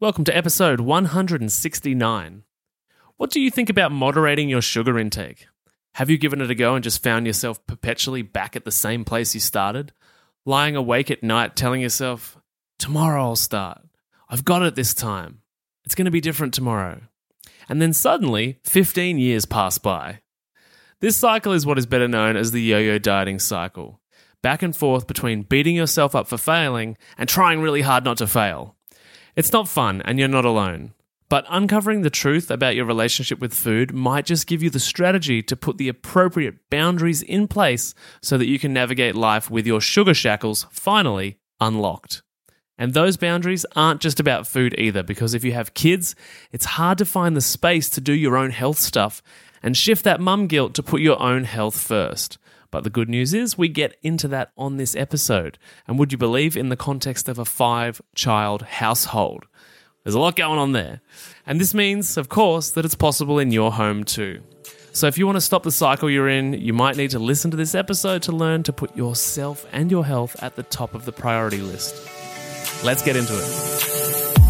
Welcome to episode 169. What do you think about moderating your sugar intake? Have you given it a go and just found yourself perpetually back at the same place you started? Lying awake at night telling yourself, Tomorrow I'll start. I've got it this time. It's going to be different tomorrow. And then suddenly, 15 years pass by. This cycle is what is better known as the yo yo dieting cycle. Back and forth between beating yourself up for failing and trying really hard not to fail. It's not fun, and you're not alone. But uncovering the truth about your relationship with food might just give you the strategy to put the appropriate boundaries in place so that you can navigate life with your sugar shackles finally unlocked. And those boundaries aren't just about food either, because if you have kids, it's hard to find the space to do your own health stuff and shift that mum guilt to put your own health first. But the good news is we get into that on this episode. And would you believe in the context of a five child household? There's a lot going on there. And this means, of course, that it's possible in your home too. So if you want to stop the cycle you're in, you might need to listen to this episode to learn to put yourself and your health at the top of the priority list. Let's get into it.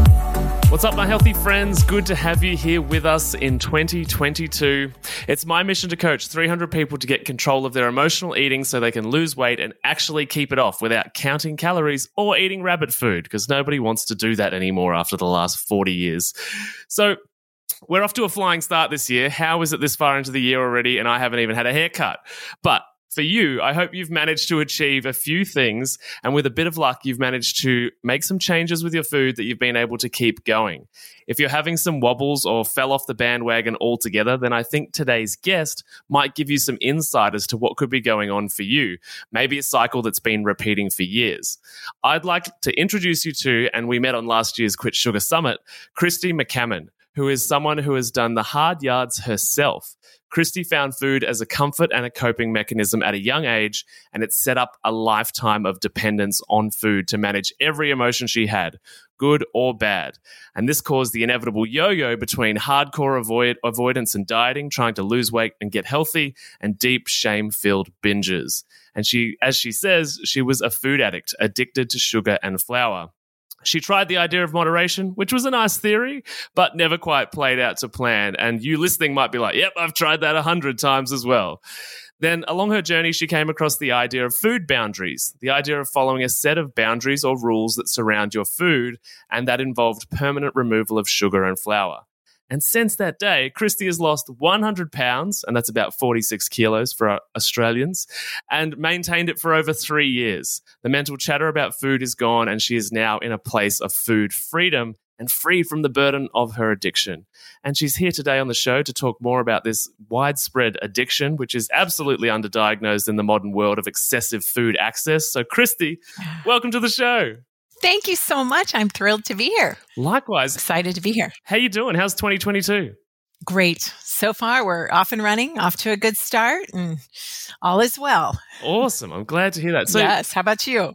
What's up, my healthy friends? Good to have you here with us in 2022. It's my mission to coach 300 people to get control of their emotional eating so they can lose weight and actually keep it off without counting calories or eating rabbit food because nobody wants to do that anymore after the last 40 years. So, we're off to a flying start this year. How is it this far into the year already? And I haven't even had a haircut. But for you, I hope you've managed to achieve a few things. And with a bit of luck, you've managed to make some changes with your food that you've been able to keep going. If you're having some wobbles or fell off the bandwagon altogether, then I think today's guest might give you some insight as to what could be going on for you. Maybe a cycle that's been repeating for years. I'd like to introduce you to, and we met on last year's Quit Sugar Summit, Christy McCammon who is someone who has done the hard yards herself. Christy found food as a comfort and a coping mechanism at a young age, and it set up a lifetime of dependence on food to manage every emotion she had, good or bad. And this caused the inevitable yo yo between hardcore avoid- avoidance and dieting, trying to lose weight and get healthy, and deep shame filled binges. And she, as she says, she was a food addict, addicted to sugar and flour. She tried the idea of moderation, which was a nice theory, but never quite played out to plan. And you listening might be like, yep, I've tried that a hundred times as well. Then, along her journey, she came across the idea of food boundaries, the idea of following a set of boundaries or rules that surround your food, and that involved permanent removal of sugar and flour. And since that day, Christy has lost 100 pounds, and that's about 46 kilos for uh, Australians, and maintained it for over three years. The mental chatter about food is gone, and she is now in a place of food freedom and free from the burden of her addiction. And she's here today on the show to talk more about this widespread addiction, which is absolutely underdiagnosed in the modern world of excessive food access. So, Christy, welcome to the show. Thank you so much. I'm thrilled to be here. Likewise. Excited to be here. How you doing? How's 2022? Great. So far, we're off and running, off to a good start, and all is well. Awesome. I'm glad to hear that. So, yes. How about you?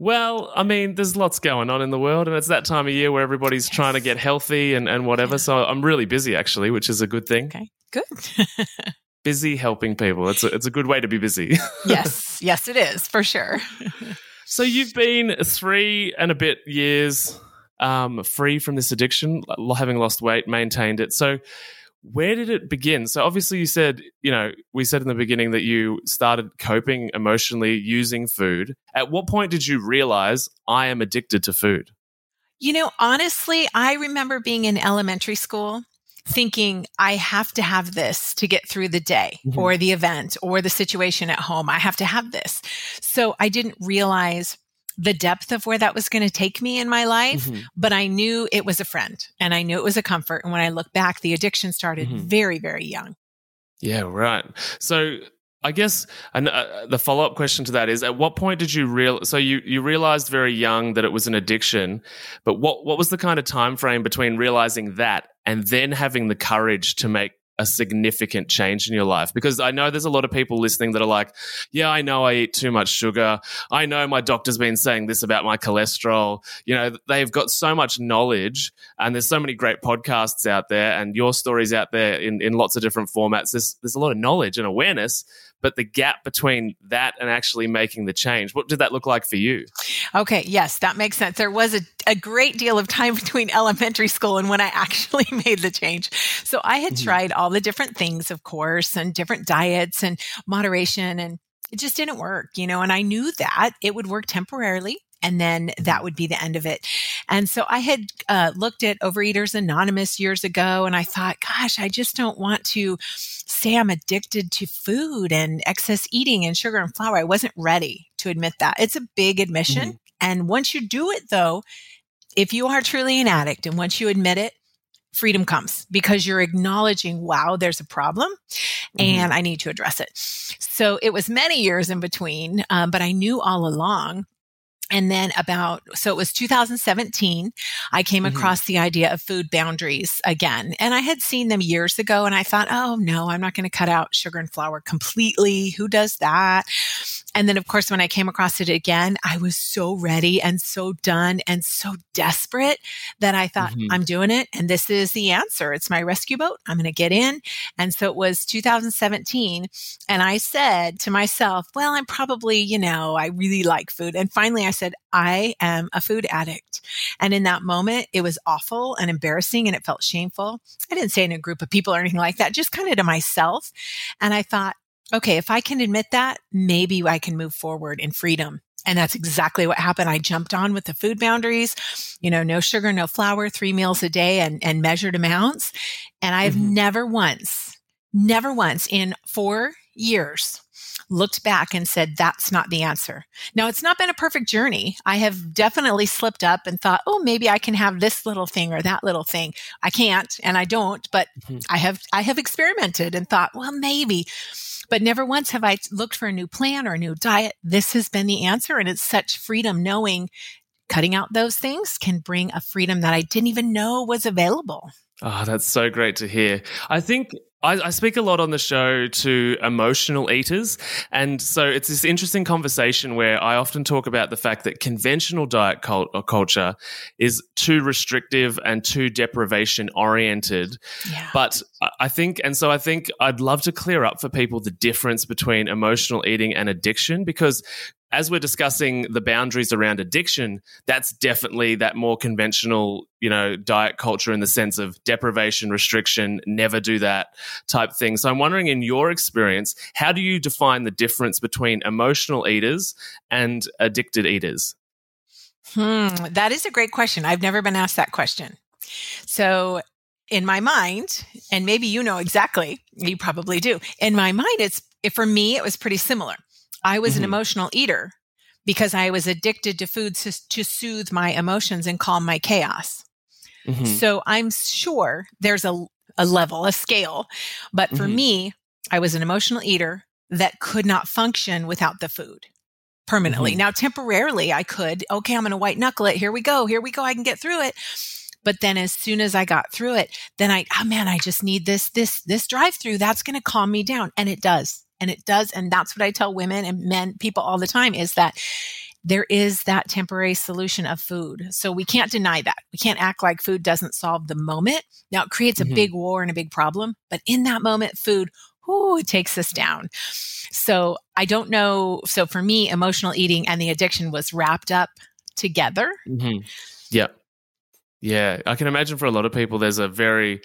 Well, I mean, there's lots going on in the world, and it's that time of year where everybody's yes. trying to get healthy and, and whatever. So I'm really busy, actually, which is a good thing. Okay, good. busy helping people. It's a, it's a good way to be busy. yes, yes, it is, for sure. So you've been three and a bit years um, free from this addiction, having lost weight, maintained it. So where did it begin? So obviously you said, you know, we said in the beginning that you started coping emotionally using food. At what point did you realize I am addicted to food? You know, honestly, I remember being in elementary school thinking I have to have this to get through the day mm-hmm. or the event or the situation at home. I have to have this. So I didn't realize the depth of where that was going to take me in my life, mm-hmm. but I knew it was a friend and I knew it was a comfort. And when I look back, the addiction started mm-hmm. very, very young. Yeah, right. So I guess and, uh, the follow up question to that is: At what point did you real? So you you realized very young that it was an addiction, but what what was the kind of time frame between realizing that and then having the courage to make a significant change in your life? Because I know there's a lot of people listening that are like, yeah, I know I eat too much sugar. I know my doctor's been saying this about my cholesterol. You know, they've got so much knowledge and there's so many great podcasts out there and your stories out there in, in lots of different formats. There's, there's a lot of knowledge and awareness, but the gap between that and actually making the change, what did that look like for you? Okay, yes, that makes sense. There was a, a great deal of time between elementary school and when I actually made the change. So I had mm-hmm. tried all the different things, of course, and different diets and moderation and it just didn't work, you know, and I knew that it would work temporarily and then that mm-hmm. would be the end of it. And so I had uh, looked at Overeaters Anonymous years ago, and I thought, gosh, I just don't want to say I'm addicted to food and excess eating and sugar and flour. I wasn't ready to admit that. It's a big admission. Mm-hmm. And once you do it, though, if you are truly an addict and once you admit it, freedom comes because you're acknowledging, wow, there's a problem mm-hmm. and I need to address it. So it was many years in between, um, but I knew all along and then about so it was 2017 i came mm-hmm. across the idea of food boundaries again. And i had seen them years ago and i thought oh no i'm not going to cut out sugar and flour completely. Who does that and then, of course, when I came across it again, I was so ready and so done and so desperate that I thought, mm-hmm. I'm doing it. And this is the answer. It's my rescue boat. I'm going to get in. And so it was 2017. And I said to myself, well, I'm probably, you know, I really like food. And finally I said, I am a food addict. And in that moment, it was awful and embarrassing and it felt shameful. I didn't say in a group of people or anything like that, just kind of to myself. And I thought, okay, if I can admit that, maybe I can move forward in freedom. And that's exactly what happened. I jumped on with the food boundaries, you know, no sugar, no flour, three meals a day and, and measured amounts. And I've mm-hmm. never once, never once in four years looked back and said, that's not the answer. Now, it's not been a perfect journey. I have definitely slipped up and thought, oh, maybe I can have this little thing or that little thing. I can't and I don't, but mm-hmm. I have, I have experimented and thought, well, maybe. But never once have I looked for a new plan or a new diet. This has been the answer. And it's such freedom knowing cutting out those things can bring a freedom that I didn't even know was available. Oh, that's so great to hear. I think I, I, speak a lot on the show to emotional eaters. And so it's this interesting conversation where I often talk about the fact that conventional diet cult- uh, culture is too restrictive and too deprivation oriented. Yeah. But I think, and so I think I'd love to clear up for people the difference between emotional eating and addiction because as we're discussing the boundaries around addiction, that's definitely that more conventional, you know, diet culture in the sense of deprivation, restriction, never do that type thing. So I'm wondering, in your experience, how do you define the difference between emotional eaters and addicted eaters? Hmm, that is a great question. I've never been asked that question. So in my mind, and maybe you know exactly, you probably do. In my mind, it's for me, it was pretty similar. I was mm-hmm. an emotional eater because I was addicted to food to, to soothe my emotions and calm my chaos. Mm-hmm. So I'm sure there's a, a level, a scale. But for mm-hmm. me, I was an emotional eater that could not function without the food permanently. Mm-hmm. Now, temporarily, I could, okay, I'm going to white knuckle it. Here we go. Here we go. I can get through it. But then as soon as I got through it, then I, oh man, I just need this, this, this drive through. That's going to calm me down. And it does and it does and that's what i tell women and men people all the time is that there is that temporary solution of food so we can't deny that we can't act like food doesn't solve the moment now it creates mm-hmm. a big war and a big problem but in that moment food Ooh, it takes us down. So I don't know. So for me, emotional eating and the addiction was wrapped up together. Mm-hmm. Yeah. Yeah. I can imagine for a lot of people, there's a very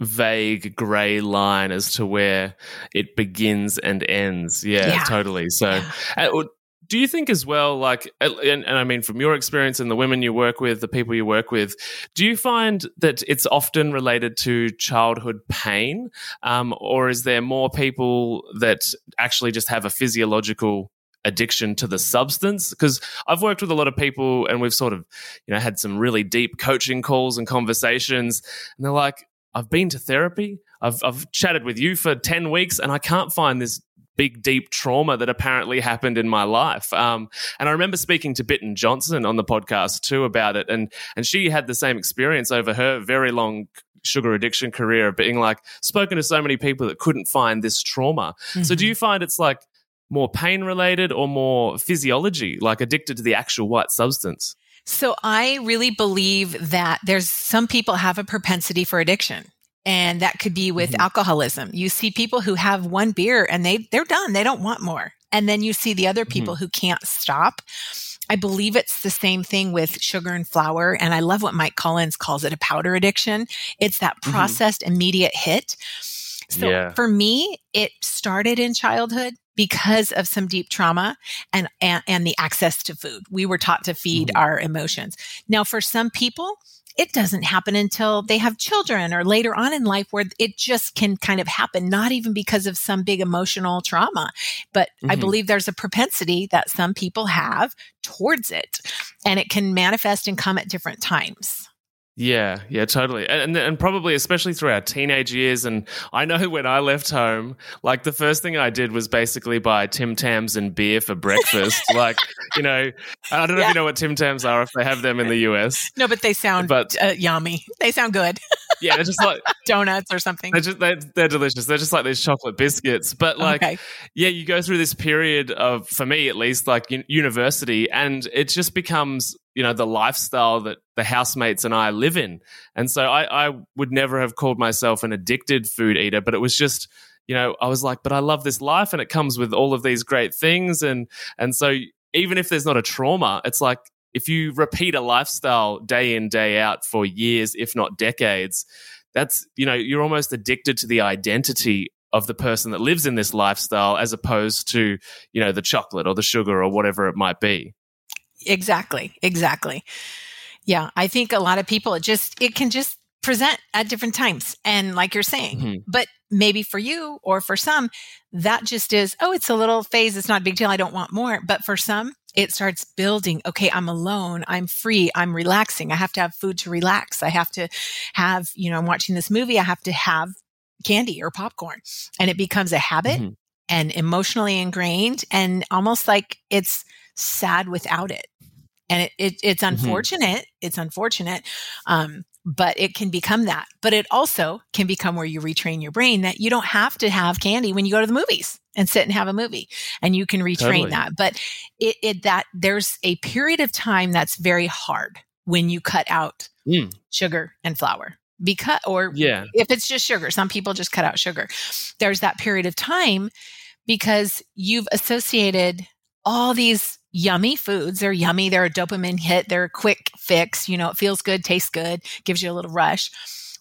vague gray line as to where it begins and ends. Yeah, yeah. totally. So, yeah. Uh, do you think as well, like, and, and, I mean, from your experience and the women you work with, the people you work with, do you find that it's often related to childhood pain? Um, or is there more people that actually just have a physiological addiction to the substance because I've worked with a lot of people and we've sort of you know had some really deep coaching calls and conversations and they're like I've been to therapy. I've, I've chatted with you for 10 weeks and I can't find this big, deep trauma that apparently happened in my life. Um, and I remember speaking to Bitten Jonsson on the podcast too about it. And, and she had the same experience over her very long sugar addiction career of being like spoken to so many people that couldn't find this trauma. Mm-hmm. So do you find it's like more pain related or more physiology, like addicted to the actual white substance? So I really believe that there's some people have a propensity for addiction. And that could be with mm-hmm. alcoholism. You see people who have one beer and they they're done. They don't want more. And then you see the other people mm-hmm. who can't stop. I believe it's the same thing with sugar and flour. And I love what Mike Collins calls it a powder addiction. It's that mm-hmm. processed mm-hmm. immediate hit. So yeah. for me, it started in childhood because of some deep trauma and, and, and the access to food. We were taught to feed mm-hmm. our emotions. Now, for some people, it doesn't happen until they have children or later on in life where it just can kind of happen, not even because of some big emotional trauma. But mm-hmm. I believe there's a propensity that some people have towards it and it can manifest and come at different times. Yeah, yeah, totally. And, and probably especially through our teenage years. And I know when I left home, like the first thing I did was basically buy Tim Tams and beer for breakfast. like, you know, I don't know yeah. if you know what Tim Tams are, if they have them in the US. No, but they sound but, uh, yummy. They sound good. yeah, they're just like donuts or something. They're just, they're, they're, delicious. They're just like these chocolate biscuits. But like, okay. yeah, you go through this period of, for me at least, like university, and it just becomes you know the lifestyle that the housemates and I live in. And so I, I would never have called myself an addicted food eater, but it was just you know I was like, but I love this life, and it comes with all of these great things, and and so even if there's not a trauma, it's like if you repeat a lifestyle day in day out for years, if not decades, that's you know you're almost addicted to the identity of the person that lives in this lifestyle as opposed to you know the chocolate or the sugar or whatever it might be Exactly. Exactly. Yeah. I think a lot of people, it just, it can just present at different times. And like you're saying, mm-hmm. but maybe for you or for some, that just is, oh, it's a little phase. It's not a big deal. I don't want more. But for some, it starts building. Okay, I'm alone. I'm free. I'm relaxing. I have to have food to relax. I have to have, you know, I'm watching this movie. I have to have candy or popcorn. And it becomes a habit mm-hmm. and emotionally ingrained and almost like it's sad without it. And it, it it's mm-hmm. unfortunate. Mm-hmm. It's unfortunate. Um, but it can become that. But it also can become where you retrain your brain that you don't have to have candy when you go to the movies and sit and have a movie and you can retrain totally. that. But it, it, that there's a period of time that's very hard when you cut out mm. sugar and flour because or yeah if it's just sugar some people just cut out sugar there's that period of time because you've associated all these yummy foods. They're yummy. They're a dopamine hit. They're a quick fix. You know, it feels good, tastes good, gives you a little rush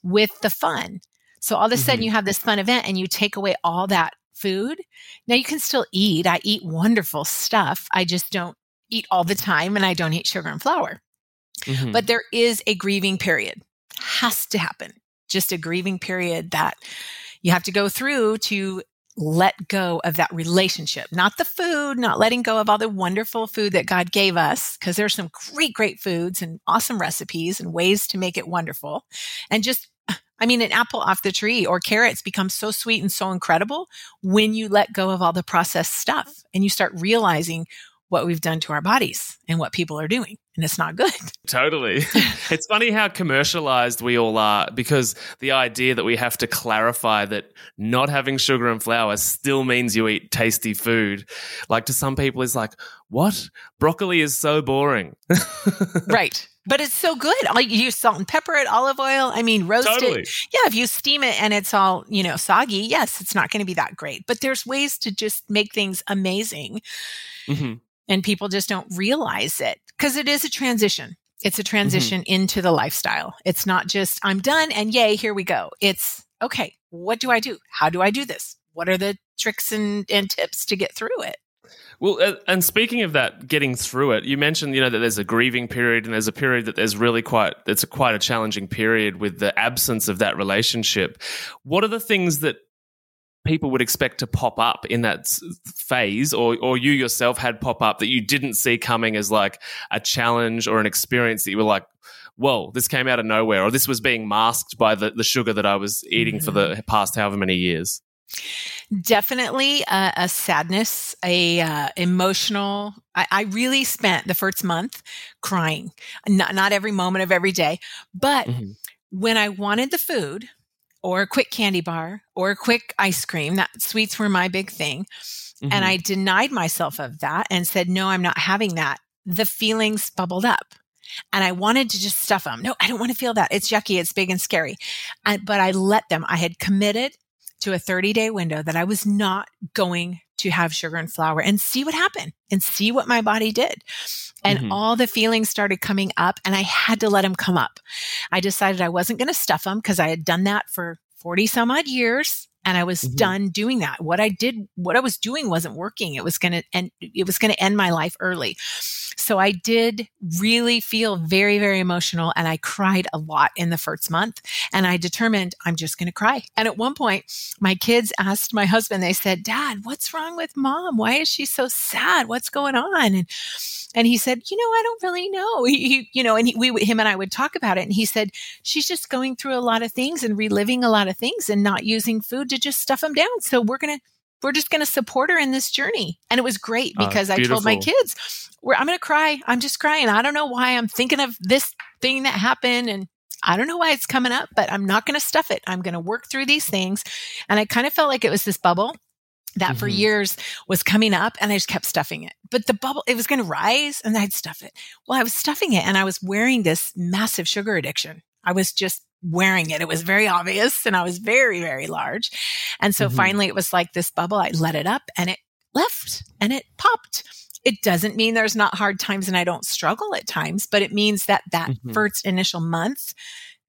with the fun. So all of a sudden mm-hmm. you have this fun event and you take away all that food. Now you can still eat. I eat wonderful stuff. I just don't eat all the time and I don't eat sugar and flour. Mm-hmm. But there is a grieving period. Has to happen. Just a grieving period that you have to go through to let go of that relationship, not the food, not letting go of all the wonderful food that God gave us, because there's some great, great foods and awesome recipes and ways to make it wonderful. And just, I mean, an apple off the tree or carrots become so sweet and so incredible when you let go of all the processed stuff and you start realizing what we've done to our bodies and what people are doing. And it's not good. Totally. it's funny how commercialized we all are because the idea that we have to clarify that not having sugar and flour still means you eat tasty food. Like to some people, is like, what? Broccoli is so boring. right. But it's so good. Like you use salt and pepper it, olive oil. I mean, roast totally. it. Yeah, if you steam it and it's all, you know, soggy, yes, it's not going to be that great. But there's ways to just make things amazing. Mm-hmm and people just don't realize it because it is a transition. It's a mm-hmm. transition mm-hmm. into the lifestyle. It's not just I'm done and yay, here we go. It's okay, what do I do? How do I do this? What are the tricks and, and tips to get through it? Well, and speaking of that, getting through it, you mentioned you know that there's a grieving period and there's a period that there's really quite it's a quite a challenging period with the absence of that relationship. What are the things that people would expect to pop up in that phase or or you yourself had pop up that you didn't see coming as like a challenge or an experience that you were like whoa this came out of nowhere or this was being masked by the, the sugar that i was eating mm-hmm. for the mm-hmm. past however many years definitely a, a sadness a uh, emotional I, I, really spent the first month crying not, not every moment of every day but mm-hmm when I wanted the food or a quick candy bar or a quick ice cream, that sweets were my big thing. Mm-hmm. And I denied myself of that and said, no, I'm not having that. The feelings bubbled up and I wanted to just stuff them. No, I don't want to feel that. It's yucky. It's big and scary. I, but I let them. I had committed to a 30 day window that I was not going to have sugar and flour and see what happened and see what my body did. And mm-hmm. all the feelings started coming up and I had to let them come up. I decided I wasn't going to stuff them because I had done that for 40 some odd years and I was mm-hmm. done doing that. What I did, what I was doing wasn't working. It was going to end, it was going to end my life early. So I did really feel very, very emotional and I cried a lot in the first month. And I determined I'm just going to cry. And at one point, my kids asked my husband, they said, Dad, what's wrong with mom? Why is she so sad? What's going on? And and he said, you know, I don't really know. He, he you know, and he, we, him and I would talk about it. And he said, she's just going through a lot of things and reliving a lot of things and not using food to just stuff them down. So we're going to, we're just going to support her in this journey. And it was great ah, because I told my kids, I'm going to cry. I'm just crying. I don't know why I'm thinking of this thing that happened. And I don't know why it's coming up, but I'm not going to stuff it. I'm going to work through these things. And I kind of felt like it was this bubble that mm-hmm. for years was coming up and I just kept stuffing it. But the bubble, it was going to rise and I'd stuff it. Well, I was stuffing it and I was wearing this massive sugar addiction. I was just wearing it. It was very obvious and I was very, very large. And so mm-hmm. finally it was like this bubble. I let it up and it left and it popped. It doesn't mean there's not hard times and I don't struggle at times, but it means that that mm-hmm. first initial month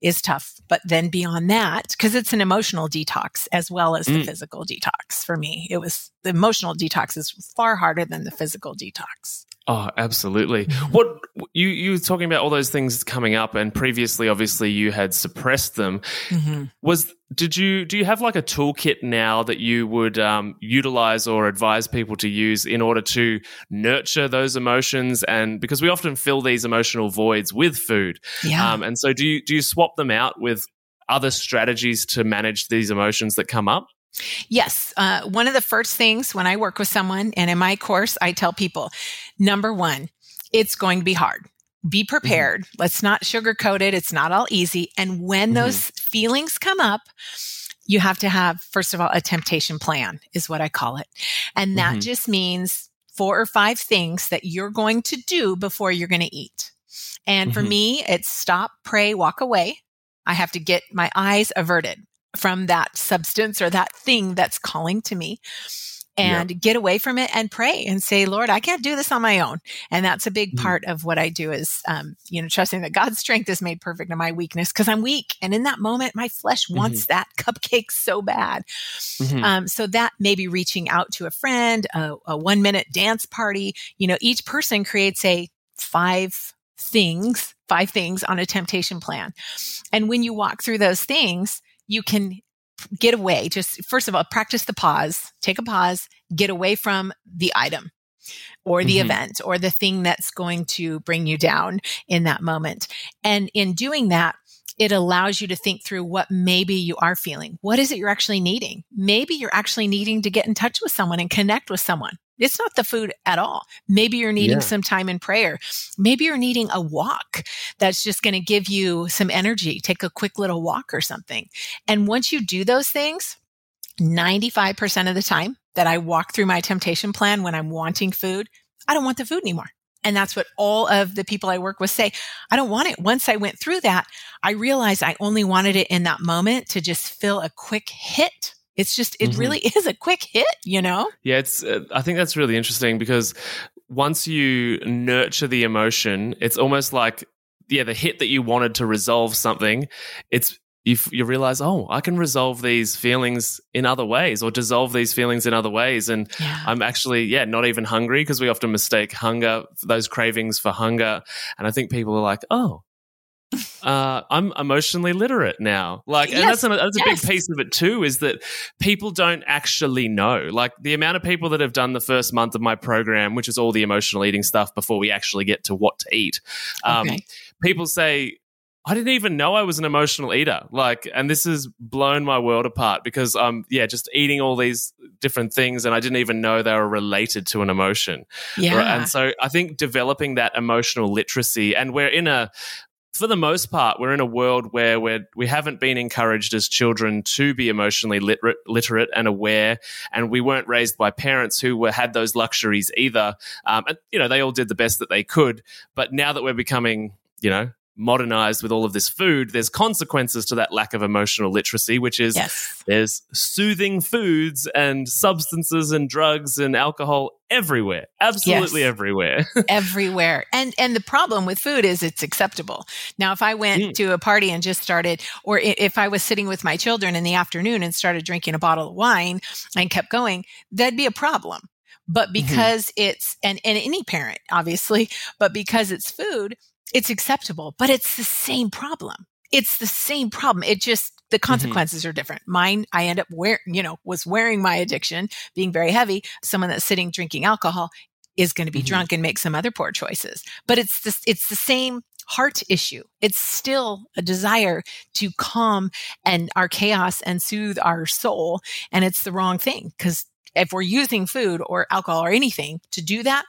is tough. But then beyond that, because it's an emotional detox as well as the mm. physical detox for me, it was the emotional detox is far harder than the physical detox. Oh, absolutely. What you you were talking about all those things coming up, and previously, obviously, you had suppressed them. Mm-hmm. Was did you do you have like a toolkit now that you would um, utilize or advise people to use in order to nurture those emotions? And because we often fill these emotional voids with food, yeah. Um, and so do you do you swap them out with other strategies to manage these emotions that come up? Yes. Uh, one of the first things when I work with someone and in my course, I tell people number one, it's going to be hard. Be mm-hmm. prepared. Mm-hmm. Let's not sugarcoat it. It's not all easy. And when mm-hmm. those feelings come up, you have to have, first of all, a temptation plan, is what I call it. And that mm-hmm. just means four or five things that you're going to do before you're going to eat. And for mm-hmm. me, it's stop, pray, walk away. I have to get my eyes averted from that substance or that thing that's calling to me and yep. get away from it and pray and say, Lord, I can't do this on my own. And that's a big mm-hmm. part of what I do is, um, you know, trusting that God's strength is made perfect in my weakness because I'm weak. And in that moment, my flesh mm-hmm. wants that cupcake so bad. Mm-hmm. Um, so that maybe reaching out to a friend, a, a one minute dance party, you know, each person creates a five things, five things on a temptation plan. And when you walk through those things, you can get away. Just first of all, practice the pause, take a pause, get away from the item or the mm-hmm. event or the thing that's going to bring you down in that moment. And in doing that, it allows you to think through what maybe you are feeling. What is it you're actually needing? Maybe you're actually needing to get in touch with someone and connect with someone. It's not the food at all. Maybe you're needing yeah. some time in prayer. Maybe you're needing a walk that's just going to give you some energy. Take a quick little walk or something. And once you do those things, 95% of the time that I walk through my temptation plan when I'm wanting food, I don't want the food anymore. And that's what all of the people I work with say. I don't want it. Once I went through that, I realized I only wanted it in that moment to just fill a quick hit it's just, it mm-hmm. really is a quick hit, you know? Yeah, it's, uh, I think that's really interesting because once you nurture the emotion, it's almost like, yeah, the hit that you wanted to resolve something, it's, you, you realize, oh, I can resolve these feelings in other ways or dissolve these feelings in other ways. And yeah. I'm actually, yeah, not even hungry because we often mistake hunger, those cravings for hunger. And I think people are like, oh, uh, I'm emotionally literate now. Like, and yes, that's a, that's a yes. big piece of it too. Is that people don't actually know. Like the amount of people that have done the first month of my program, which is all the emotional eating stuff before we actually get to what to eat. Um, okay. People say, I didn't even know I was an emotional eater. Like, and this has blown my world apart because I'm, yeah, just eating all these different things and I didn't even know they were related to an emotion. Yeah. And so I think developing that emotional literacy, and we're in a, for the most part, we're in a world where we're, we haven't been encouraged as children to be emotionally literate, literate and aware, and we weren't raised by parents who were had those luxuries either. Um, and you know, they all did the best that they could. But now that we're becoming you know modernized with all of this food, there's consequences to that lack of emotional literacy, which is Yes. there's soothing foods and substances and drugs and alcohol everywhere, absolutely Yes. everywhere. everywhere. And and the problem with food is it's acceptable. Now if I went Mm. to a party and just started or if I was sitting with my children in the afternoon and started drinking a bottle of wine and kept going, that'd be a problem. But because it's and, and any parent, obviously, but because it's food, it's acceptable. But it's the same problem. It's the same problem. It just the consequences are different. Mine, I end up wearing, you know, was wearing my addiction, being very heavy. Someone that's sitting drinking alcohol is going to be Mhm. drunk and make some other poor choices. But it's this, it's the same heart issue. It's still a desire to calm and our chaos and soothe our soul. And it's the wrong thing because if we're using food or alcohol or anything to do that,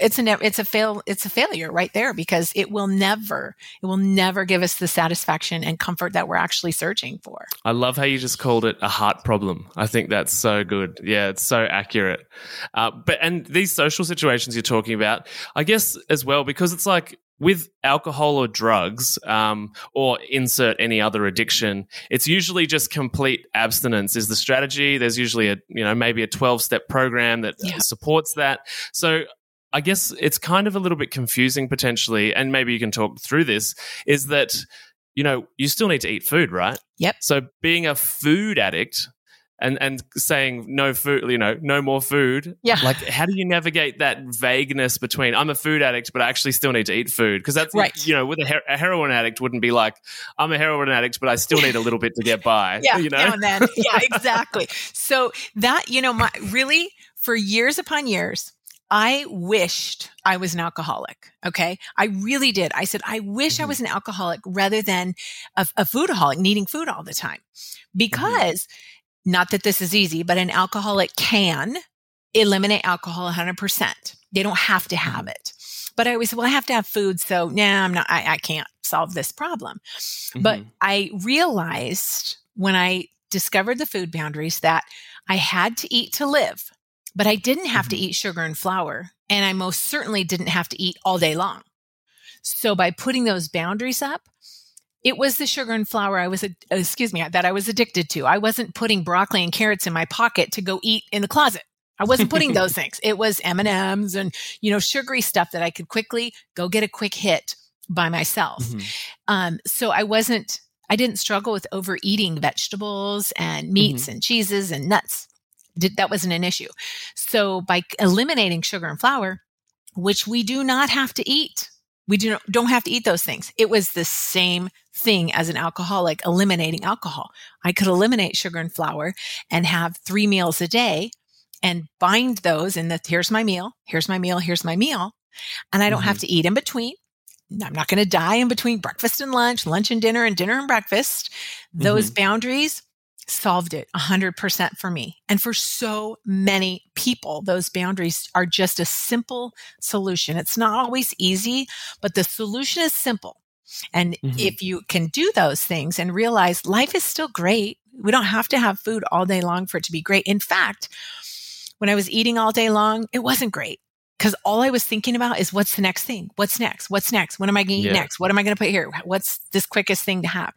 it's a nev- it's a fail it's a failure right there because it will never it will never give us the satisfaction and comfort that we're actually searching for. I love how you just called it a heart problem. I think that's so good. Yeah, it's so accurate. Uh, but and these social situations you're talking about, I guess as well because it's like with alcohol or drugs, um, or insert any other addiction, it's usually just complete abstinence is the strategy. There's usually a you know maybe a 12 step program that Yeah. supports that. So. I guess it's kind of a little bit confusing potentially, and maybe you can talk through this. Is that you know you still need to eat food, right? Yep. So being a food addict and and saying no food, you know, no more food. Yeah. Like, how do you navigate that vagueness between I'm a food addict, but I actually still need to eat food? Because that's Right. you know, with a, her- a heroin addict wouldn't be like I'm a heroin addict, but I still need a little bit to get by. yeah, you know. now and then. Yeah, exactly. so that you know, my really for years upon years, I wished I was an alcoholic. Okay, I really did. I said I wish I Mhm. was an alcoholic rather than a, a foodaholic, needing food all the time, because not that this is easy, but an alcoholic can eliminate alcohol 100%. They don't have to have it. But I always, said, well, I have to have food. So, nah, I'm not, I, I can't solve this problem. But Mhm. I realized when I discovered the food boundaries that I had to eat to live, but I didn't have to Mhm. eat sugar and flour. And I most certainly didn't have to eat all day long. So by putting those boundaries up, it was the sugar and flour I was, uh, excuse me, that I was addicted to. I wasn't putting broccoli and carrots in my pocket to go eat in the closet. I wasn't putting those things. It was M and M's and you know sugary stuff that I could quickly go get a quick hit by myself. Mhm. Um, so I wasn't, I didn't struggle with overeating vegetables and meats and cheeses and nuts. Did, that wasn't an issue. So by eliminating sugar and flour, which we do not have to eat, we do not, don't have to eat those things. It was the same thing as an alcoholic eliminating alcohol. I could eliminate sugar and flour and have three meals a day and bind those in the here's my meal, here's my meal, here's my meal. And I don't have mm-hmm. to eat in between. I'm not going to die in between breakfast and lunch, lunch and dinner, and dinner and breakfast. Those mm-hmm. boundaries solved it 100% for me. And for so many people, those boundaries are just a simple solution. It's not always easy, but the solution is simple. And Mhm. if you can do those things and realize life is still great, we don't have to have food all day long for it to be great. In fact, when I was eating all day long, it wasn't great because all I was thinking about is what's the next thing? What's next? What's next? What am I going to eat next? What am I going to put here? What's this quickest thing to have?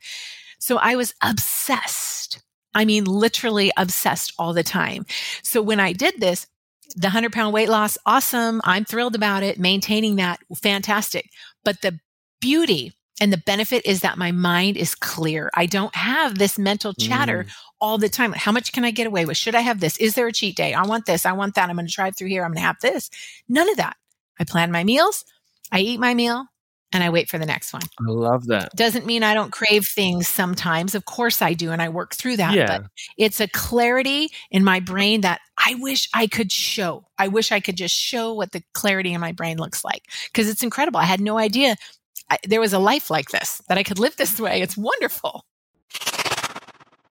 So I was obsessed. I mean, literally obsessed all the time. So when I did this, the 100 pound weight loss, awesome. I'm thrilled about it. Maintaining that, fantastic. But the beauty and the benefit is that my mind is clear. I don't have this mental chatter mm. all the time. How much can I get away with? Should I have this? Is there a cheat day? I want this. I want that. I'm going to drive through here. I'm going to have this. None of that. I plan my meals. I eat my meal and I wait for the next one. I love that. Doesn't mean I don't crave things sometimes. Of course I do. And I work through that. Yeah. But it's a clarity in my brain that I wish I could show. I wish I could just show what the clarity in my brain looks like because it's incredible. I had no idea I, there was a life like this, that I could live this way. It's wonderful.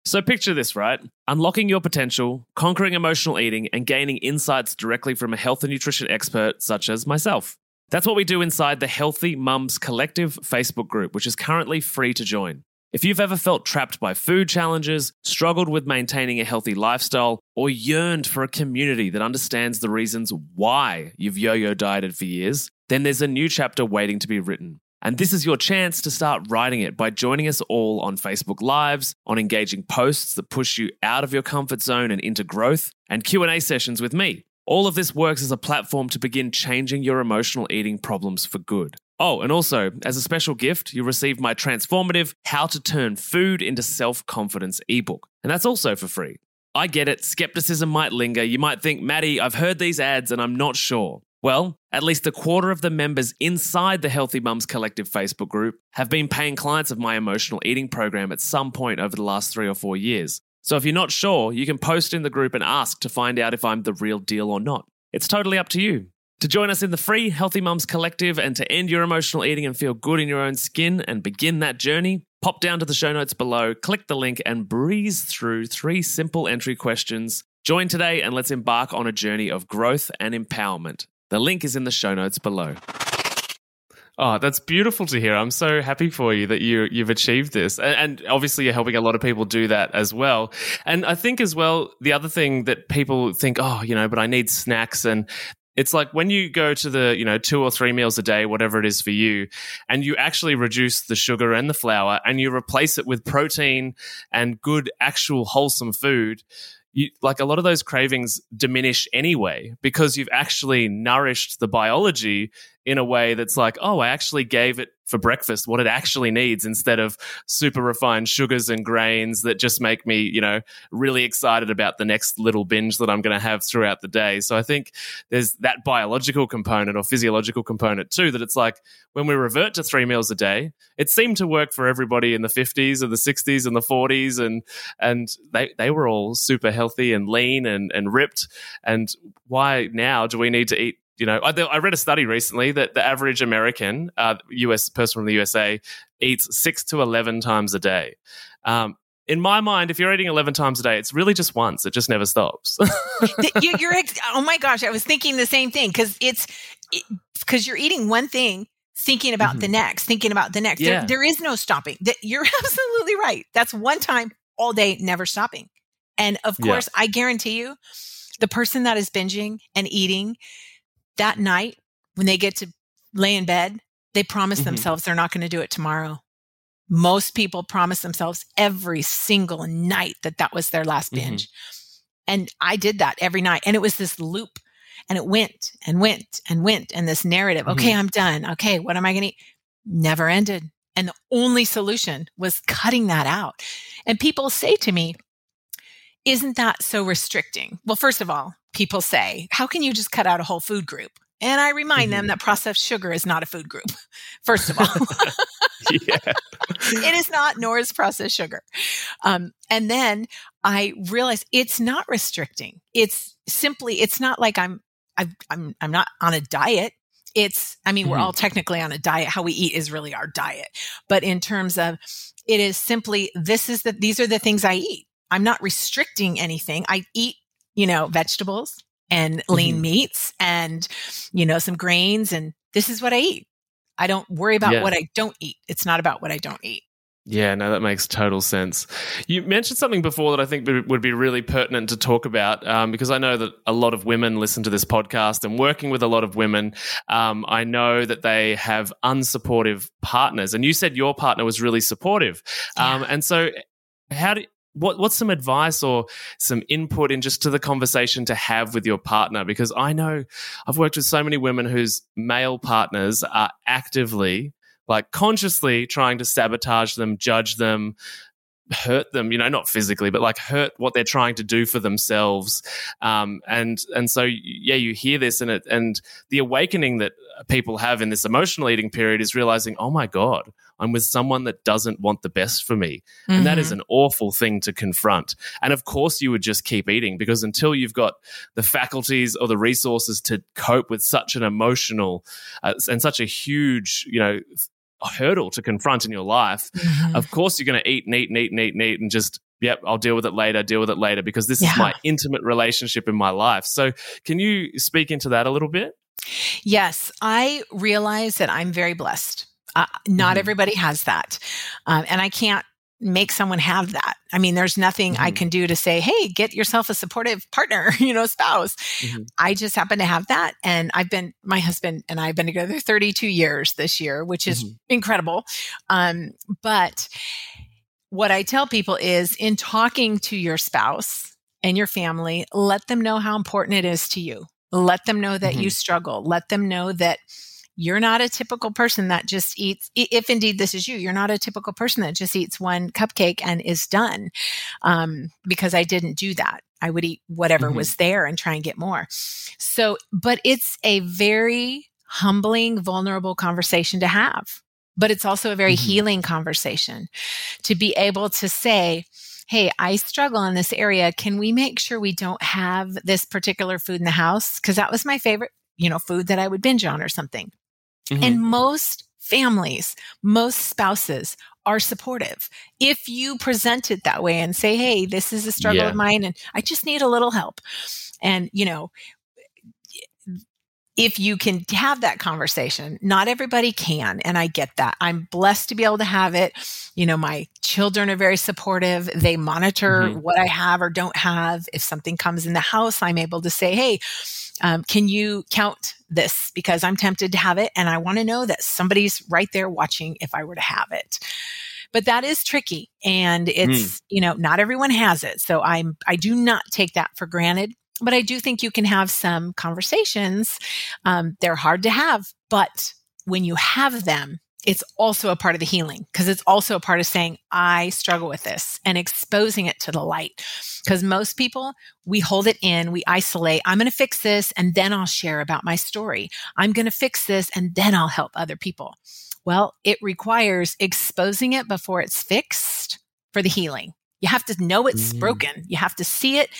So picture this, right? Unlocking your potential, conquering emotional eating, and gaining insights directly from a health and nutrition expert such as myself. That's what we do inside the Healthy Mums Collective Facebook group, which is currently free to join. If you've ever felt trapped by food challenges, struggled with maintaining a healthy lifestyle, or yearned for a community that understands the reasons why you've yo yo dieted for years, then there's a new chapter waiting to be written. And this is your chance to start writing it by joining us all on Facebook Lives, on engaging posts that push you out of your comfort zone and into growth, and Q&A sessions with me. All of this works as a platform to begin changing your emotional eating problems for good. Oh, and also, as a special gift, you receive my transformative How to Turn Food into Self Confidence ebook. And that's also for free. I get it, skepticism might linger. You might think, Maddie, I've heard these ads and I'm not sure. Well, at least a quarter of the members inside the Healthy Mums Collective Facebook group have been paying clients of my emotional eating program at some point over the last three or four years. So if you're not sure, you can post in the group and ask to find out if I'm the real deal or not. It's totally up to you. To join us in the free Healthy Mums Collective and to end your emotional eating and feel good in your own skin and begin that journey, pop down to the show notes below, click the link, and breeze through three simple entry questions. Join today and let's embark on a journey of growth and empowerment. The link is in the show notes below. Oh, that's beautiful to hear. I'm so happy for you that you you've achieved this, and, and, obviously you're helping a lot of people do that as well. And I think as well, the other thing that people think, oh, you know, but I need snacks, and it's like when you go to the you know two or three meals a day, whatever it is for you, and you actually reduce the sugar and the flour, and you replace it with protein and good actual wholesome food you, like a lot of those cravings diminish anyway because you've actually nourished the biology in a way that's like, oh, I actually gave it for breakfast what it actually needs instead of super refined sugars and grains that just make me, you know, really excited about the next little binge that I'm going to have throughout the day. So I think there's that biological component or physiological component too that it's like when we revert to three meals a day, it seemed to work for everybody in the 50s and the 60s and the 40s and and they they were all super healthy and lean and and ripped and why now do we need to eat you know, I, I, read a study recently that the average American, uh, US person from the USA, eats six to eleven times a day. Um, in my mind, if you're eating 11 times a day, it's really just once. It just never stops. you, are ex- oh my gosh, I was thinking the same thing because it's because you're eating one thing, thinking about mm-hmm. the next, thinking about the next. Yeah. There, there is no stopping. You're absolutely right. That's one time all day, never stopping. And of course, yeah. I guarantee you, the person that is binging and eating that night when they get to lay in bed, they promise mm-hmm. themselves they're not going to do it tomorrow. Most people promise themselves every single night that that was their last mm-hmm. binge. Mm-hmm. And I did that every night. And it was this loop and it went and went and went. And this narrative, mm-hmm. okay, I'm done. Okay, what am I going to eat? Never ended. And the only solution was cutting that out. And people say to me, isn't that so restricting? Well, first of all, people say, how can you just cut out a whole food group? And I remind mm-hmm. them that processed sugar is not a food group, first of all. it is not, nor is processed sugar. Um, and then I realize it's not restricting. It's simply, it's not like I'm, i am I'm, I'm not on a diet. It's, I mean, mm-hmm. we're all technically on a diet. How we eat is really our diet. But in terms of, it is simply, this is the, these are the things I eat. I'm not restricting anything. I eat you know, vegetables and lean mm-hmm. meats and, you know, some grains. And this is what I eat. I don't worry about yeah. what I don't eat. It's not about what I don't eat. Yeah, no, that makes total sense. You mentioned something before that I think would be really pertinent to talk about um, because I know that a lot of women listen to this podcast and working with a lot of women, um, I know that they have unsupportive partners. And you said your partner was really supportive. Yeah. Um, and so, how do what what's some advice or some input in just to the conversation to have with your partner? Because i know i've worked with so many women whose male partners are actively like consciously trying to sabotage them judge them hurt them you know not physically but like hurt what they're trying to do for themselves um, and and so yeah you hear this and it and the awakening that people have in this emotional eating period is realizing oh my god I'm with someone that doesn't want the best for me. Mm-hmm. And that is mm-hmm. an awful thing to confront. And of course, you would just keep eating because until you've got the faculties or the resources to cope with such an emotional uh, and such a huge, you know, hurdle to confront in your life, mm-hmm. of course, you're going to eat and eat and eat and eat and eat and just yep, I'll deal with it later, deal with it later, because this yeah. is my intimate relationship in my life. So, can you speak into that a little bit? Yes, I realize that I'm very blessed. Uh, not mm-hmm. everybody has that. Um, and I can't make someone have that. I mean, there's nothing mm-hmm. I can do to say, hey, get yourself a supportive partner, you know, spouse. Mm-hmm. I just happen to have that. And I've been, my husband and I have been together 32 years this year, which is mm-hmm. incredible. Um, but what I tell people is in talking to your spouse and your family, let them know how important it is to you. Let them know that you mm-hmm. struggle. Let them know that you're not a typical person that just eats, if indeed this is you, you're not a typical person that just eats one cupcake and is done. Um, because I didn't do that. I would eat whatever mm-hmm. was there and try and get more. So, but it's a very humbling, vulnerable conversation to have. But it's also a very mm-hmm. healing conversation to be able to say, Hey, I struggle in this area. Can we make sure we don't have this particular food in the house? Cause that was my favorite, you know, food that I would binge on or something. Mm-hmm. And most families, most spouses are supportive. If you present it that way and say, Hey, this is a struggle yeah. of mine and I just need a little help. And, you know, if you can have that conversation, not everybody can. And I get that. I'm blessed to be able to have it. You know, my children are very supportive. They monitor mm-hmm. what I have or don't have. If something comes in the house, I'm able to say, Hey, um, can you count this? Because I'm tempted to have it and I want to know that somebody's right there watching if I were to have it. But that is tricky and it's, mm. you know, not everyone has it. So I'm, I do not take that for granted. But I do think you can have some conversations. Um, they're hard to have, but when you have them, it's also a part of the healing because it's also a part of saying, I struggle with this and exposing it to the light. Because most people, we hold it in, we isolate. I'm going to fix this and then I'll share about my story. I'm going to fix this and then I'll help other people. Well, it requires exposing it before it's fixed for the healing. You have to know it's mm. broken. You have to see it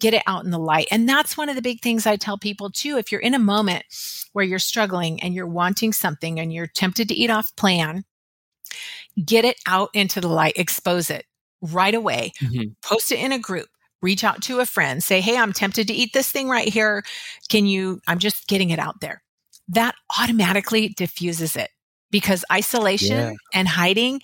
get it out in the light. And that's one of the big things I tell people too. If you're in a moment where you're struggling and you're wanting something and you're tempted to eat off plan, get it out into the light, expose it right away, mm-hmm. post it in a group. Reach out to a friend, say, Hey, I'm tempted to eat this thing right here. Can you? I'm just getting it out there. That automatically diffuses it because isolation yeah. and hiding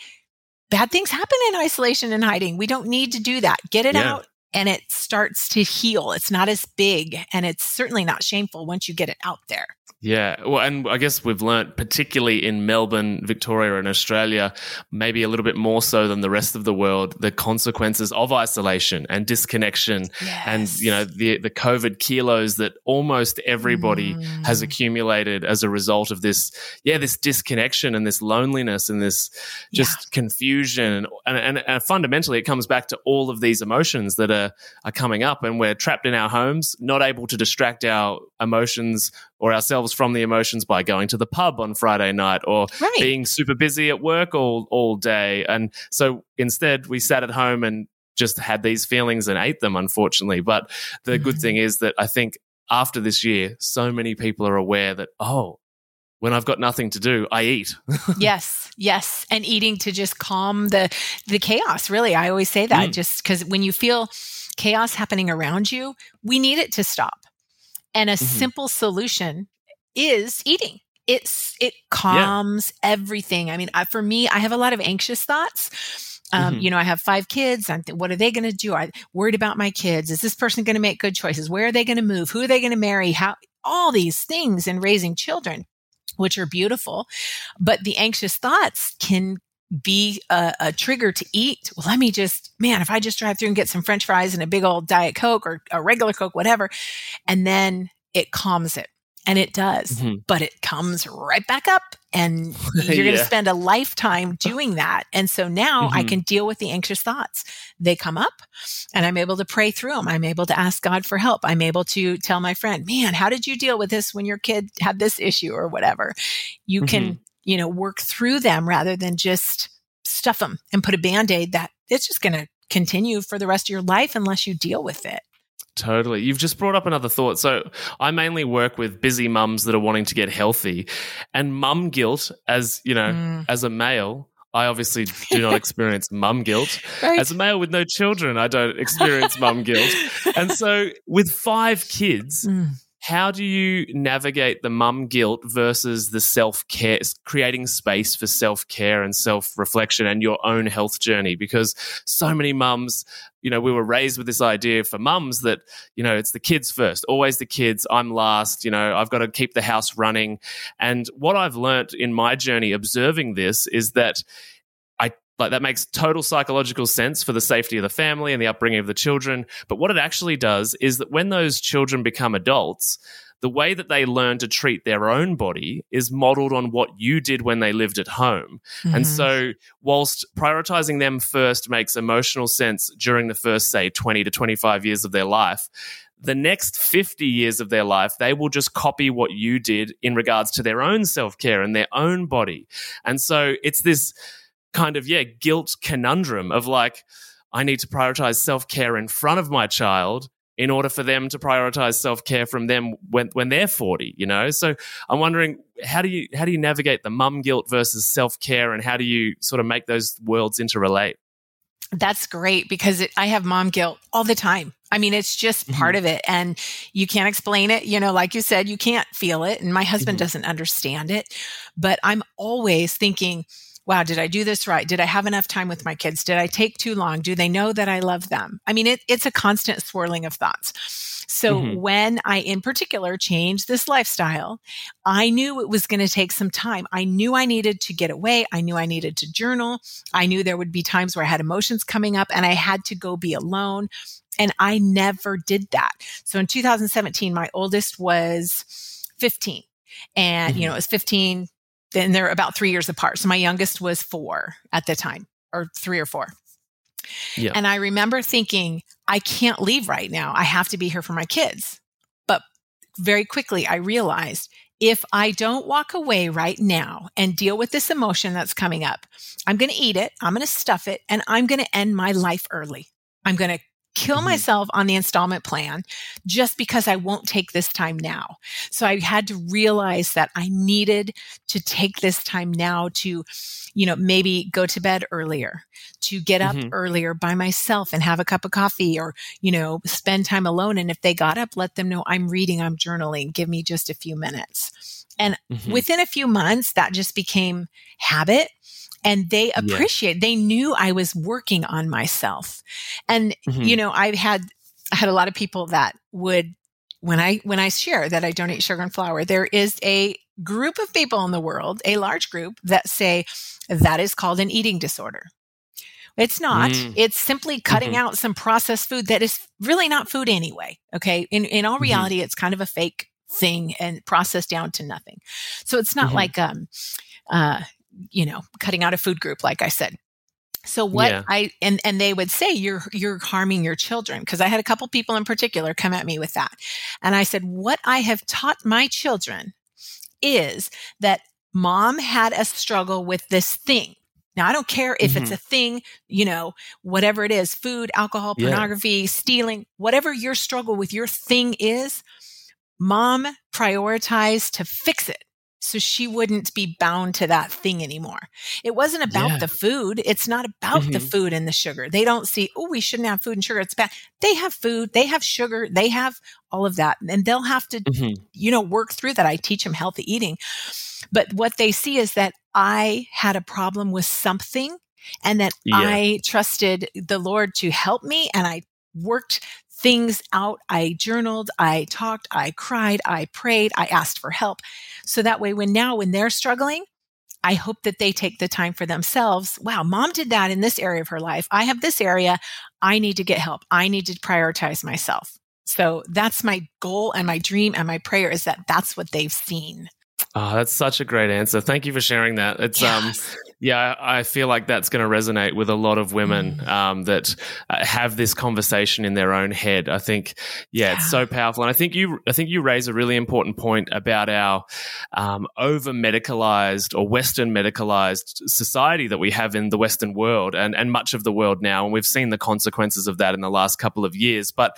bad things happen in isolation and hiding. We don't need to do that. Get it yeah. out, and it starts to heal. It's not as big and it's certainly not shameful once you get it out there. Yeah, well, and I guess we've learnt, particularly in Melbourne, Victoria, and Australia, maybe a little bit more so than the rest of the world, the consequences of isolation and disconnection, yes. and you know the the COVID kilos that almost everybody mm. has accumulated as a result of this. Yeah, this disconnection and this loneliness and this just yeah. confusion, and, and, and fundamentally, it comes back to all of these emotions that are are coming up, and we're trapped in our homes, not able to distract our emotions or ourselves from the emotions by going to the pub on Friday night or right. being super busy at work all, all day. And so instead, we sat at home and just had these feelings and ate them, unfortunately. But the mm-hmm. good thing is that I think after this year, so many people are aware that, oh, when I've got nothing to do, I eat. yes, yes, and eating to just calm the the chaos. Really, I always say that mm. just because when you feel chaos happening around you, we need it to stop. And a mm-hmm. simple solution is eating. It's it calms yeah. everything. I mean, I, for me, I have a lot of anxious thoughts. Um, mm-hmm. You know, I have five kids. I'm th- what are they going to do? I'm worried about my kids. Is this person going to make good choices? Where are they going to move? Who are they going to marry? How? All these things in raising children, which are beautiful, but the anxious thoughts can be a, a, trigger to eat. Well, let me just, man, if I just drive through and get some french fries and a big old diet Coke or a regular Coke, whatever, and then it calms it. And it does, mm-hmm. but it comes right back up and you're yeah. going to spend a lifetime doing that. And so now mm-hmm. I can deal with the anxious thoughts. They come up and I'm able to pray through them. I'm able to ask God for help. I'm able to tell my friend, man, how did you deal with this when your kid had this issue or whatever? You mm-hmm. can you know, work through them rather than just stuff them and put a band aid that it's just going to continue for the rest of your life unless you deal with it. Totally. You've just brought up another thought. So, I mainly work with busy mums that are wanting to get healthy. And mum guilt, as you know, mm. as a male, I obviously do not experience mum guilt. Right. As a male with no children, I don't experience mum guilt. And so, with five kids, mm how do you navigate the mum guilt versus the self care, creating space for self care and self reflection and your own health journey? Because so many mums, you know, we were raised with this idea for mums that, you know, it's the kids first, always the kids. I'm last, you know, I've got to keep the house running. And what I've learned in my journey observing this is that like that makes total psychological sense for the safety of the family and the upbringing of the children. But what it actually does is that when those children become adults, the way that they learn to treat their own body is modeled on what you did when they lived at home. Mm-hmm. And so, whilst prioritizing them first makes emotional sense during the first, say, 20 to 25 years of their life, the next 50 years of their life, they will just copy what you did in regards to their own self care and their own body. And so, it's this kind of, yeah, guilt conundrum of like, I need to prioritize self care in front of my child in order for them to prioritize self care from them when, when they're 40, you know? So I'm wondering, how do you, how do you navigate the mum guilt versus self care and how do you sort of make those worlds interrelate? That's great because it, I have mom guilt all the time. I mean, it's just mm-hmm. part of it and you can't explain it. You know, like you said, you can't feel it and my husband mm-hmm. doesn't understand it, but I'm always thinking, wow, did I do this right? Did I have enough time with my kids? Did I take too long? Do they know that I love them? I mean, it, it's a constant swirling of thoughts. So mm-hmm. when I, in particular, changed this lifestyle, I knew it was going to take some time. I knew I needed to get away. I knew I needed to journal. I knew there would be times where I had emotions coming up and I had to go be alone. And I never did that. So in 2017, my oldest was 15 and, mm-hmm. you know, it was 15, then they're about three years apart. So my youngest was four at the time, or three or four. Yeah. And I remember thinking, I can't leave right now. I have to be here for my kids. But very quickly, I realized if I don't walk away right now and deal with this emotion that's coming up, I'm going to eat it, I'm going to stuff it, and I'm going to end my life early. I'm going to kill mm-hmm. myself on the installment plan just because I won't take this time now. So I had to realize that I needed to take this time now to, you know, maybe go to bed earlier, to get up mm-hmm. earlier by myself and have a cup of coffee or, you know, spend time alone. And if they got up, let them know I'm reading, I'm journaling, give me just a few minutes. And mm-hmm. within a few months, that just became habit and they appreciate, yeah. they knew I was working on myself. And, mm-hmm. you know, I've had, I had a lot of people that would, when I, when I share that I donate sugar and flour, there is a group of people in the world, a large group that say that is called an eating disorder. It's not. Mm. It's simply cutting mm-hmm. out some processed food that is really not food anyway. Okay. In, in all mm-hmm. reality, mm-hmm. it's kind of a fake thing and processed down to nothing. So it's not mm-hmm. like, um, uh, you know, cutting out a food group, like I said. So what yeah. I and and they would say you're you're harming your children because I had a couple people in particular come at me with that. And I said what I have taught my children is that mom had a struggle with this thing. Now I don't care if mm-hmm. it's a thing, you know, whatever it is, food, alcohol, pornography, yeah. stealing, whatever your struggle with your thing is, mom prioritized to fix it so she wouldn't be bound to that thing anymore. It wasn't about yeah. the food. It's not about mm-hmm. the food and the sugar. They don't see, oh, we shouldn't have food and sugar. It's bad. They have food, they have sugar, they have all of that. And they'll have to, mm-hmm. you know, work through that. I teach them healthy eating. But what they see is that I had a problem with something and that yeah. I trusted the Lord to help me and I worked things out. I journaled, I talked, I cried, I prayed, I asked for help. So that way, when now, when they're struggling, I hope that they take the time for themselves. Wow, mom did that in this area of her life. I have this area. I need to get help. I need to prioritize myself. So that's my goal and my dream and my prayer is that that's what they've seen. Oh, that's such a great answer. Thank you for sharing that. It's um, yes. um yeah, I feel like that's going to resonate with a lot of women mm. um, that uh, have this conversation in their own head. I think, yeah, yeah, it's so powerful, and I think you, I think you raise a really important point about our um, over medicalized or Western medicalized society that we have in the Western world and and much of the world now, and we've seen the consequences of that in the last couple of years. But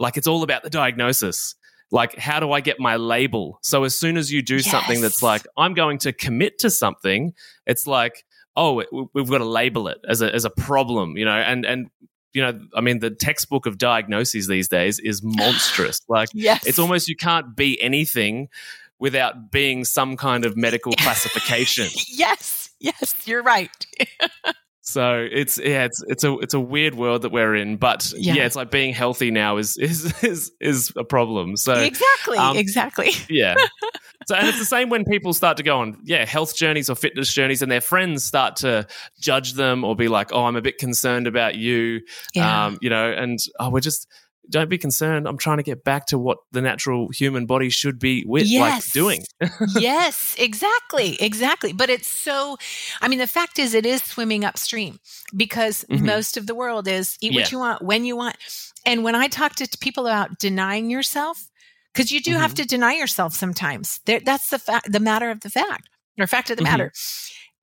like, it's all about the diagnosis like how do i get my label so as soon as you do yes. something that's like i'm going to commit to something it's like oh we've got to label it as a as a problem you know and and you know, I mean, the textbook of diagnoses these days is monstrous. Like, yes. it's almost you can't be anything without being some kind of medical classification. yes, yes, you're right. So it's yeah, it's it's a it's a weird world that we're in, but yeah, Yeah. it's like being healthy now is is is is a problem. So exactly, um, exactly. yeah. So and it's the same when people start to go on yeah health journeys or fitness journeys, and their friends start to judge them or be like, oh, I'm a bit concerned about you, Yeah. um, you know, and oh, we're just don't be concerned. I'm trying to get back to what the natural human body should be with like doing. yes, exactly, exactly. But it's so, I mean, the fact is, it is swimming upstream because Mhm. most of the world is eat what you want, when you want. And when I talk to people about denying yourself, because you do have Mhm. to deny yourself sometimes. There, that's the fact, the matter of the fact, or fact of the Mhm. matter.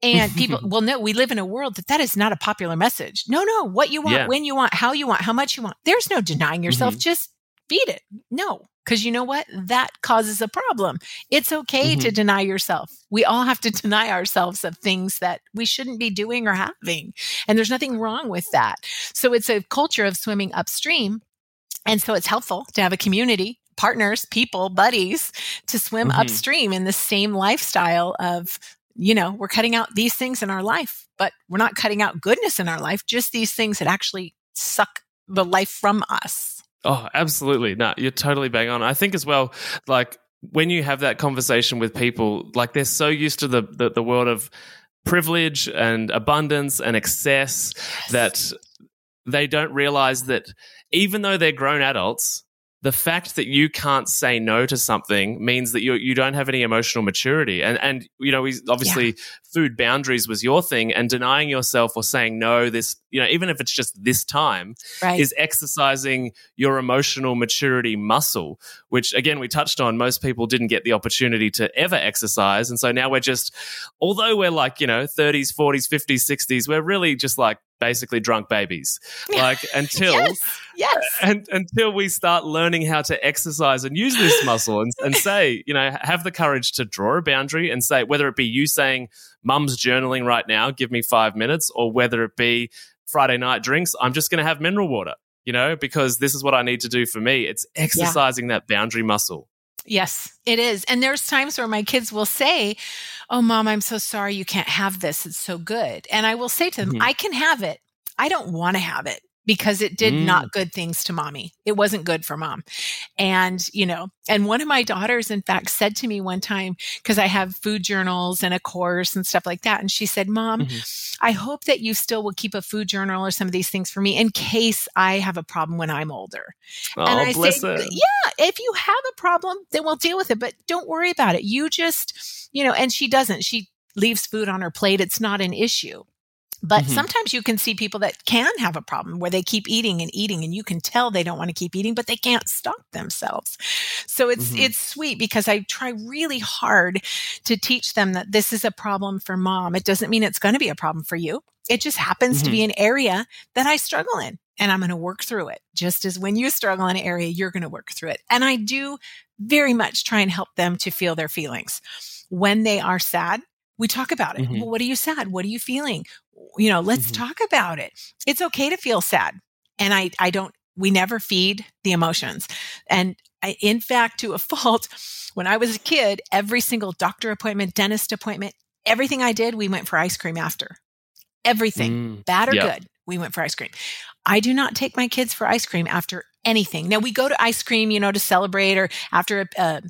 And people, well, no, we live in a world that that is not a popular message. No, no, what you want, Yeah. when you want, how you want, how much you want. There's no denying yourself. Just feed it. No, because you know what? That causes a problem. It's okay to deny yourself. We all have to deny ourselves of things that we shouldn't be doing or having. And there's nothing wrong with that. So it's a culture of swimming upstream. And so it's helpful to have a community, partners, people, buddies to swim Mhm. upstream in the same lifestyle of, you know, we're cutting out these things in our life, but we're not cutting out goodness in our life, just these things that actually suck the life from us. Oh, absolutely. No, you're totally bang on. I think as well, like when you have that conversation with people, like they're so used to the the, the world of privilege and abundance and excess that they don't realize that even though they're grown adults, the fact that you can't say no to something means that you you don't have any emotional maturity. And and you know, we obviously food boundaries was your thing, and denying yourself or saying no, this you know, even if it's just this time, Right. is exercising your emotional maturity muscle, which again, we touched on. Most people didn't get the opportunity to ever exercise. And so now we're just, although we're like, you know, 30s, 40s, 50s, 60s, we're really just like basically drunk babies. Like until. yes. Yes. And until we start learning how to exercise and use this muscle and, and say, you know, have the courage to draw a boundary and say, whether it be you saying, mum's journaling right now, give me five minutes, or whether it be Friday night drinks, I'm just going to have mineral water, you know, because this is what I need to do for me. It's exercising that boundary muscle. Yes, it is. And there's times where my kids will say, Oh, mom, I'm so sorry you can't have this. It's so good. And I will say to them, Mhm. I can have it. I don't want to have it because it did Mm. not good things to mommy. It wasn't good for mom. And, you know, and one of my daughters, in fact, said to me one time, because I have food journals and a course and stuff like that. And she said, Mom, Mhm. I hope that you still will keep a food journal or some of these things for me in case I have a problem when I'm older. Oh, And I bless say, her. yeah, if you have a problem, then we'll deal with it, but don't worry about it. You just, you know, and she doesn't. She leaves food on her plate. It's not an issue. But Mhm. sometimes you can see people that can have a problem where they keep eating and eating and you can tell they don't want to keep eating, but they can't stop themselves. So it's, Mhm. it's sweet because I try really hard to teach them that this is a problem for mom. It doesn't mean it's going to be a problem for you. It just happens to Mhm. be an area that I struggle in and I'm going to work through it. Just as when you struggle in an area, you're going to work through it. And I do very much try and help them to feel their feelings. When they are sad, we talk about it. Mhm. Well, what are you sad? What are you feeling? You know, let's Mhm. talk about it. It's okay to feel sad. And I, I don't, we never feed the emotions. And I, in fact, to a fault, when I was a kid, every single doctor appointment, dentist appointment, everything I did, we went for ice cream after. Everything Mm. bad or Yep. good, we went for ice cream. I do not take my kids for ice cream after anything. Now we go to ice cream, you know, to celebrate or after a, a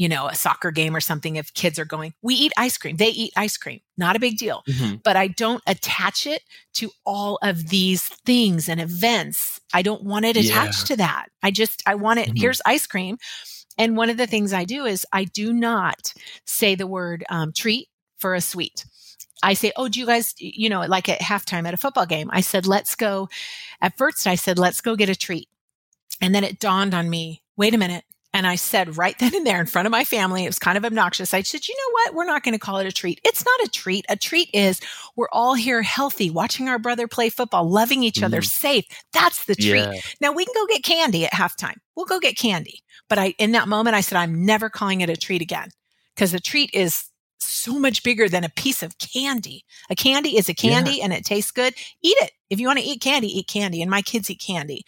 you know, a soccer game or something if kids are going. We eat ice cream. They eat ice cream. Not a big deal. Mhm. But I don't attach it to all of these things and events. I don't want it attached to that. I just I want it Mhm. here's ice cream. And one of the things I do is I do not say the word um, treat for a sweet. I say, oh, do you guys, you know, like at halftime at a football game, I said, let's go. At first, I said, let's go get a treat. And then it dawned on me, wait a minute. And I said right then and there in front of my family, it was kind of obnoxious. I said, you know what? We're not going to call it a treat. It's not a treat. A treat is we're all here healthy, watching our brother play football, loving each other, Mhm. safe. That's the treat. Yeah. Now we can go get candy at halftime. We'll go get candy. But I, in that moment, I said, I'm never calling it a treat again because a treat is so much bigger than a piece of candy. A candy is a candy yeah. and it tastes good. Eat it. If you want to eat candy, eat candy. And my kids eat candy,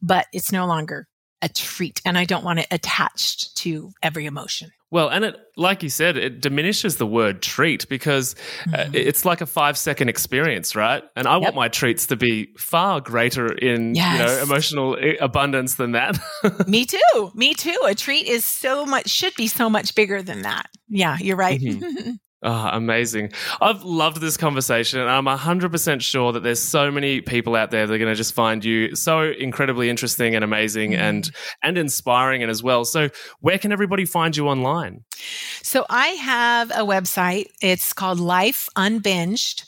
but it's no longer a treat. And I don't want it attached to every emotion. Well, and it, like you said, it diminishes the word treat because uh, mm-hmm. uh, it's like a five second experience, right? And I yep. want my treats to be far greater in yes. you know emotional abundance than that. Me too. Me too. A treat is so much should be so much bigger than that. Yeah, you're right. Mm-hmm. Oh, amazing. I've loved this conversation. I'm 100% sure that there's so many people out there that are going to just find you so incredibly interesting and amazing mm. and and inspiring and as well. So, where can everybody find you online? So, I have a website. It's called Life Unbinged.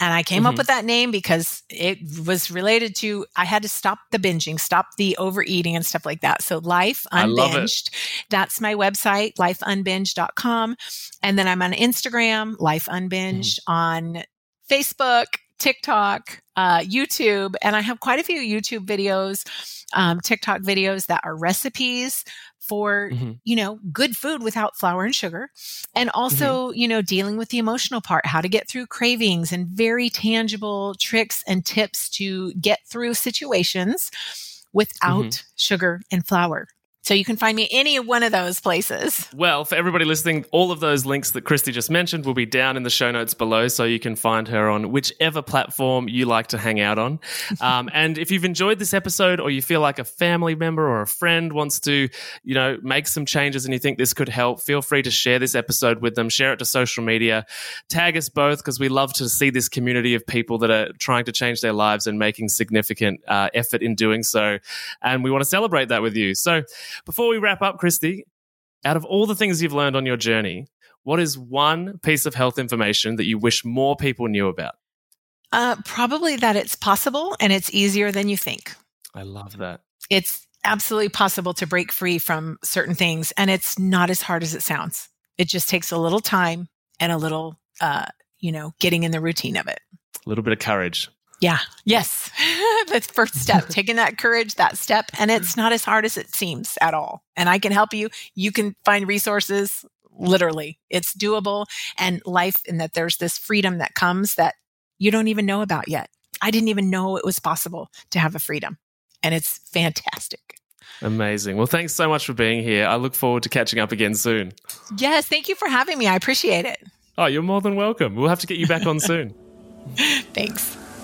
And I came mm-hmm. up with that name because it was related to I had to stop the binging, stop the overeating and stuff like that. So Life Unbinged. That's my website, lifeunbinged.com. And then I'm on Instagram, Life Unbinged, mm-hmm. on Facebook, TikTok, uh, YouTube, and I have quite a few YouTube videos, um, TikTok videos that are recipes for mm-hmm. you know good food without flour and sugar and also mm-hmm. you know dealing with the emotional part how to get through cravings and very tangible tricks and tips to get through situations without mm-hmm. sugar and flour so you can find me any one of those places. Well, for everybody listening, all of those links that Christy just mentioned will be down in the show notes below, so you can find her on whichever platform you like to hang out on. Um, and if you've enjoyed this episode, or you feel like a family member or a friend wants to, you know, make some changes, and you think this could help, feel free to share this episode with them. Share it to social media. Tag us both because we love to see this community of people that are trying to change their lives and making significant uh, effort in doing so. And we want to celebrate that with you. So. Before we wrap up, Christy, out of all the things you've learned on your journey, what is one piece of health information that you wish more people knew about? Uh, probably that it's possible and it's easier than you think. I love that. It's absolutely possible to break free from certain things, and it's not as hard as it sounds. It just takes a little time and a little, uh, you know, getting in the routine of it. A little bit of courage. Yeah. Yes. the first step, taking that courage, that step. And it's not as hard as it seems at all. And I can help you. You can find resources literally. It's doable and life in that there's this freedom that comes that you don't even know about yet. I didn't even know it was possible to have a freedom. And it's fantastic. Amazing. Well, thanks so much for being here. I look forward to catching up again soon. Yes. Thank you for having me. I appreciate it. Oh, you're more than welcome. We'll have to get you back on soon. thanks.